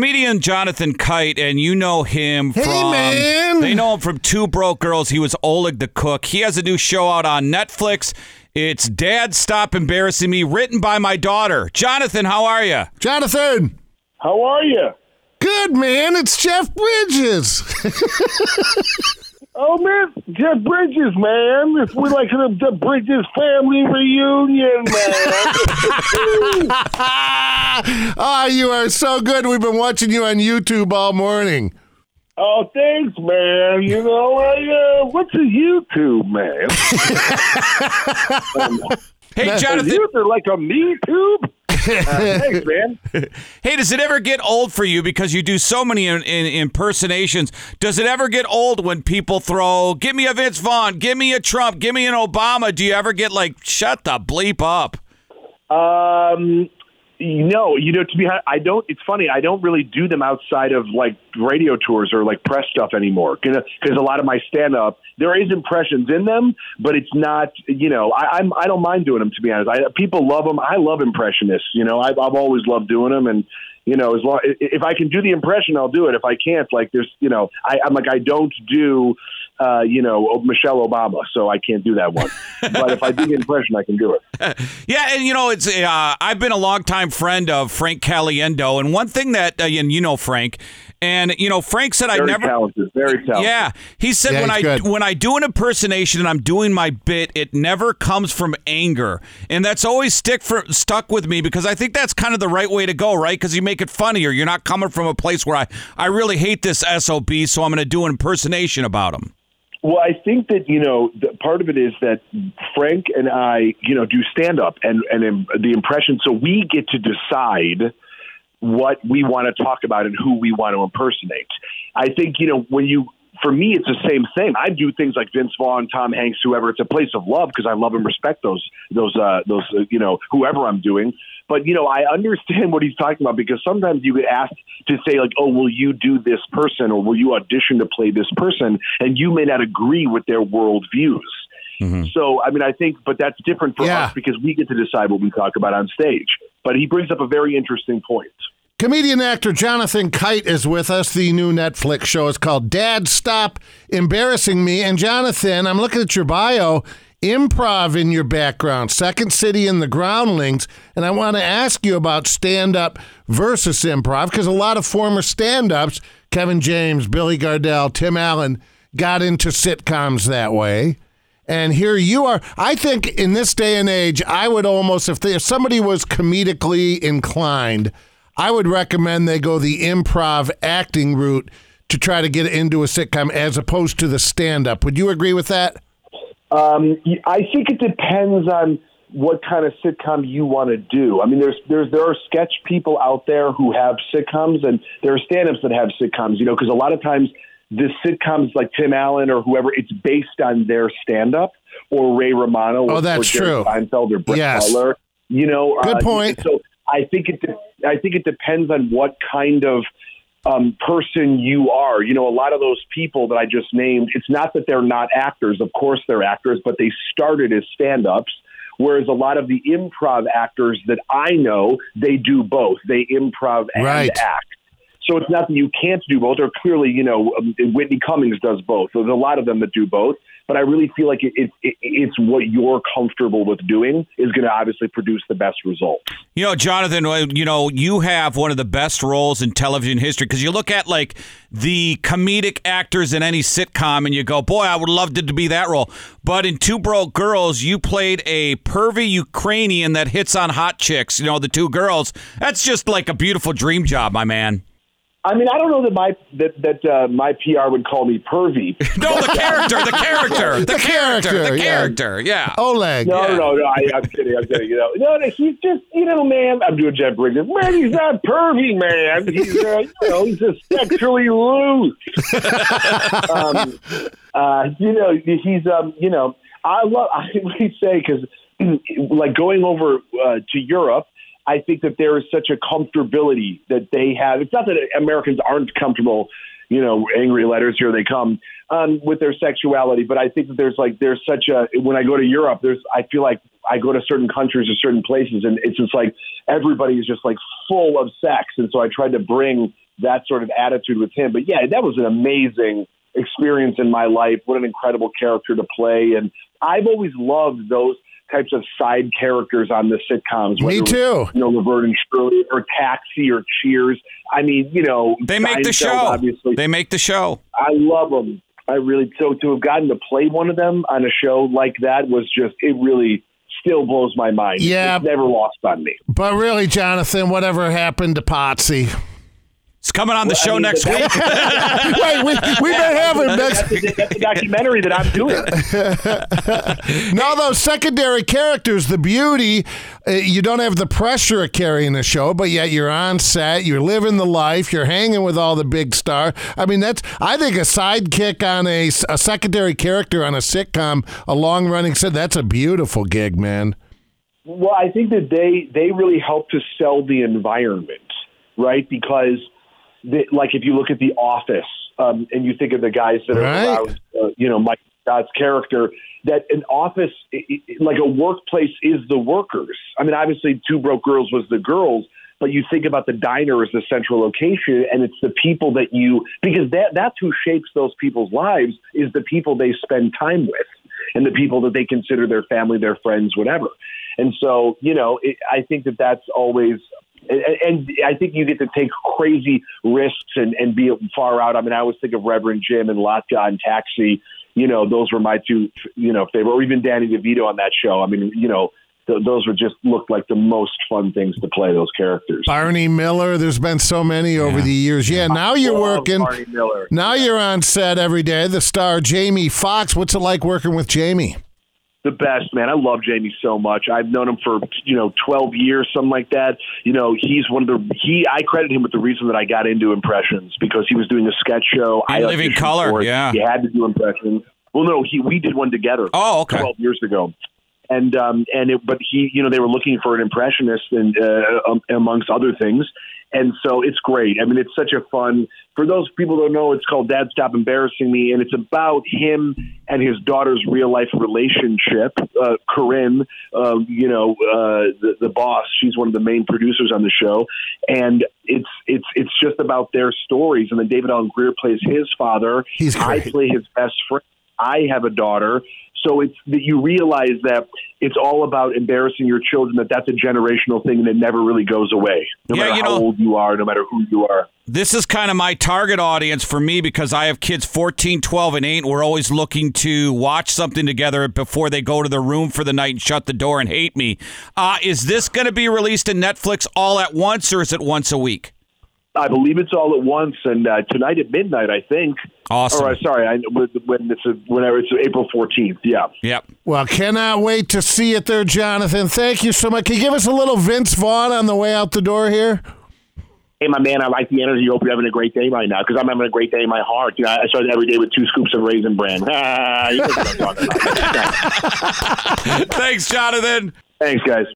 Comedian Jonathan Kite, and you know him Hey, from. man. They know him from Two Broke Girls. He was Oleg the Cook. He has a new show out on Netflix. It's Dad Stop Embarrassing Me, written by my daughter. Jonathan, how are you? Jonathan. How are you? Good man. It's Jeff Bridges. Oh man, Jeff Bridges, man. If we like the, the Bridges family reunion, man. Ah, you are so good. We've been watching you on YouTube all morning. oh, thanks, man. You know, I, uh, what's a YouTube, man? Hey, Is Jonathan. YouTube like a Me Tube? Uh, thanks, man. Hey, does it ever get old for you because you do so many in, in, impersonations? Does it ever get old when people throw, "Give me a Vince Vaughn, give me a Trump, give me an Obama"? Do you ever get like, "Shut the bleep up"? Um, no, you know, to be I don't. It's funny. I don't really do them outside of like radio tours or like press stuff anymore. Because a lot of my stand up, there is impressions in them, but it's not. You know, I, I'm I don't mind doing them. To be honest, I, people love them. I love impressionists. You know, I've, I've always loved doing them, and you know, as long if I can do the impression, I'll do it. If I can't, like there's, you know, I, I'm like I don't do. Uh, you know, Michelle Obama, so I can't do that one. but if I do the impression, I can do it. Yeah, and you know, it's uh, I've been a longtime friend of Frank Caliendo, and one thing that uh, and you know Frank, and you know Frank said I never. talented. Very talented. Yeah, he said Yeah, when I good. when I do an impersonation and I'm doing my bit, it never comes from anger, and that's always stick for stuck with me because I think that's kind of the right way to go, right? Because you make it funnier. You're not coming from a place where I I really hate this sob, so I'm going to do an impersonation about him. Well, I think that you know the, part of it is that Frank and I, you know, do stand up and and the impression. So we get to decide what we want to talk about and who we want to impersonate. I think you know when you. For me, it's the same thing. I do things like Vince Vaughn, Tom Hanks, whoever. It's a place of love because I love and respect those those uh, those uh, you know whoever I'm doing. But you know, I understand what he's talking about because sometimes you get asked to say like, "Oh, will you do this person or will you audition to play this person?" and you may not agree with their world views. So, I mean, I think, but that's different for Yeah. us because we get to decide what we talk about on stage. But he brings up a very interesting point. Comedian actor Jonathan Kite is with us. The new Netflix show is called Dad Stop Embarrassing Me. And Jonathan, I'm looking at your bio, improv in your background, Second City and the Groundlings. And I want to ask you about stand up versus improv because a lot of former stand ups, Kevin James, Billy Gardell, Tim Allen, got into sitcoms that way. And here you are. I think in this day and age, I would almost, if, they, if somebody was comedically inclined, I would recommend they go the improv acting route to try to get into a sitcom as opposed to the stand up. Would you agree with that? Um, I think it depends on what kind of sitcom you want to do. I mean, there's there's there are sketch people out there who have sitcoms, and there are stand-ups that have sitcoms. You know, because a lot of times the sitcoms like Tim Allen or whoever, it's based on their stand-up or Ray Romano. or- Oh, that's or true. Seinfeld or Brett Yes. Butler. You know, Good uh, point. So I think it I think it depends on what kind of um, person you are. You know, a lot of those people that I just named, it's not that they're not actors. Of course, they're actors, but they started as stand ups. Whereas a lot of the improv actors that I know, they do both. They improv and Right. act. So it's not that you can't do both. Or clearly, you know, um, Whitney Cummings does both. There's a lot of them that do both. But I really feel like it, it, it, it's what you're comfortable with doing is going to obviously produce the best results. You know, Jonathan, you know, you have one of the best roles in television history because you look at like the comedic actors in any sitcom and you go, boy, I would love to be that role. But in Two Broke Girls, you played a pervy Ukrainian that hits on hot chicks, you know, the two girls. That's just like a beautiful dream job, my man. I mean, I don't know that my that that uh, my PR would call me pervy. No, the character, the character, the, The character, character, the character, yeah. Oleg. No, Yeah. no, no. I, I'm kidding. I'm kidding. You know, no, no, he's just, you know, man. I'm doing Jeff Bridges. Man, he's not pervy, man. He's, uh, you know, he's just sexually loose. um, uh, you know, he's, um, you know, I love. I really say because, like, going over uh, to Europe. I think that there is such a comfortability that they have. It's not that Americans aren't comfortable, you know, angry letters, here they come, um, with their sexuality, but I think that there's like, there's such a, when I go to Europe, there's, I feel like I go to certain countries or certain places and it's just like everybody is just like full of sex. And so I tried to bring that sort of attitude with him. But yeah, that was an amazing experience in my life. What an incredible character to play. And I've always loved those types of side characters on the sitcoms. Me whether it was, too. You know, Laverne and Shirley or Taxi or Cheers. I mean, you know, They make the show. Obviously, They make the show. I love them. I really so to have gotten to play one of them on a show like that was just it really still blows my mind. Yeah. it's never lost on me. But really, Jonathan, whatever happened to Potsy? It's coming on the Well, I show mean, next that- week. Wait, we, we've been having That's, next. the, that's the documentary that I'm doing. No, those secondary characters, the beauty, uh, you don't have the pressure of carrying the show, but yet you're on set, you're living the life, you're hanging with all the big star. I mean, that's I think a sidekick on a, a secondary character on a sitcom, a long running set. That's a beautiful gig, man. Well, I think that they they really help to sell the environment, right? Because, the, like, if you look at The Office um, and you think of the guys that are Right. around, uh, you know, Mike Scott's character, that an office, i i like a workplace, is the workers. I mean, obviously, Two Broke Girls was the girls, but you think about the diner as the central location, and it's the people that you because that that's who shapes those people's lives is the people they spend time with and the people that they consider their family, their friends, whatever. And so, you know, it, I think that that's always, and, and I think you get to take crazy risks and, and be far out. I mean, I always think of Reverend Jim and Latka and Taxi. You know, those were my two, you know, favorite, or even Danny DeVito on that show. I mean, you know, th- those were just looked like the most fun things to play those characters. Barney Miller, there's been so many over the years. Yeah, now you're working. Barney Miller. Now you're on set every day. The star Jamie Foxx. What's it like working with Jamie? The best man. I love Jamie so much. I've known him for you know twelve years, something like that. You know, he's one of the he. I credit him with the reason that I got into impressions because he was doing a sketch show. I Living auditioned Color, yeah. He had to do impressions. Well, no, he we did one together. Oh, okay. twelve years ago. And um and it, but he you know they were looking for an impressionist and uh, um, amongst other things and so it's great. I mean it's such a fun for those people who don't know it's called Dad Stop Embarrassing Me and it's about him and his daughter's real life relationship. Uh, Corinne, uh, you know uh, the the boss, she's one of the main producers on the show, and it's it's it's just about their stories. And then David Alan Grier plays his father. He's great. I play his best friend. I have a daughter. So it's that you realize that it's all about embarrassing your children. That that's a generational thing, and it never really goes away, no Yeah, matter you how know- old you are, no matter who you are. This is kind of my target audience for me because I have kids 14, 12, and 8. We're always looking to watch something together before they go to their room for the night and shut the door and hate me. Uh, is this going to be released in Netflix all at once or is it once a week? I believe it's all at once, and uh, tonight at midnight, I think. Awesome. Or uh, sorry, I, when it's a, whenever it's April fourteenth. Yeah. Yep. Well, cannot wait to see it there, Jonathan. Thank you so much. Can you give us a little Vince Vaughn on the way out the door here? Hey, my man, I like the energy. Hope you're having a great day right now because I'm having a great day in my heart. You know, I start every day with two scoops of raisin bran. Ah, you know what I'm talking about. Thanks, Jonathan. Thanks, guys.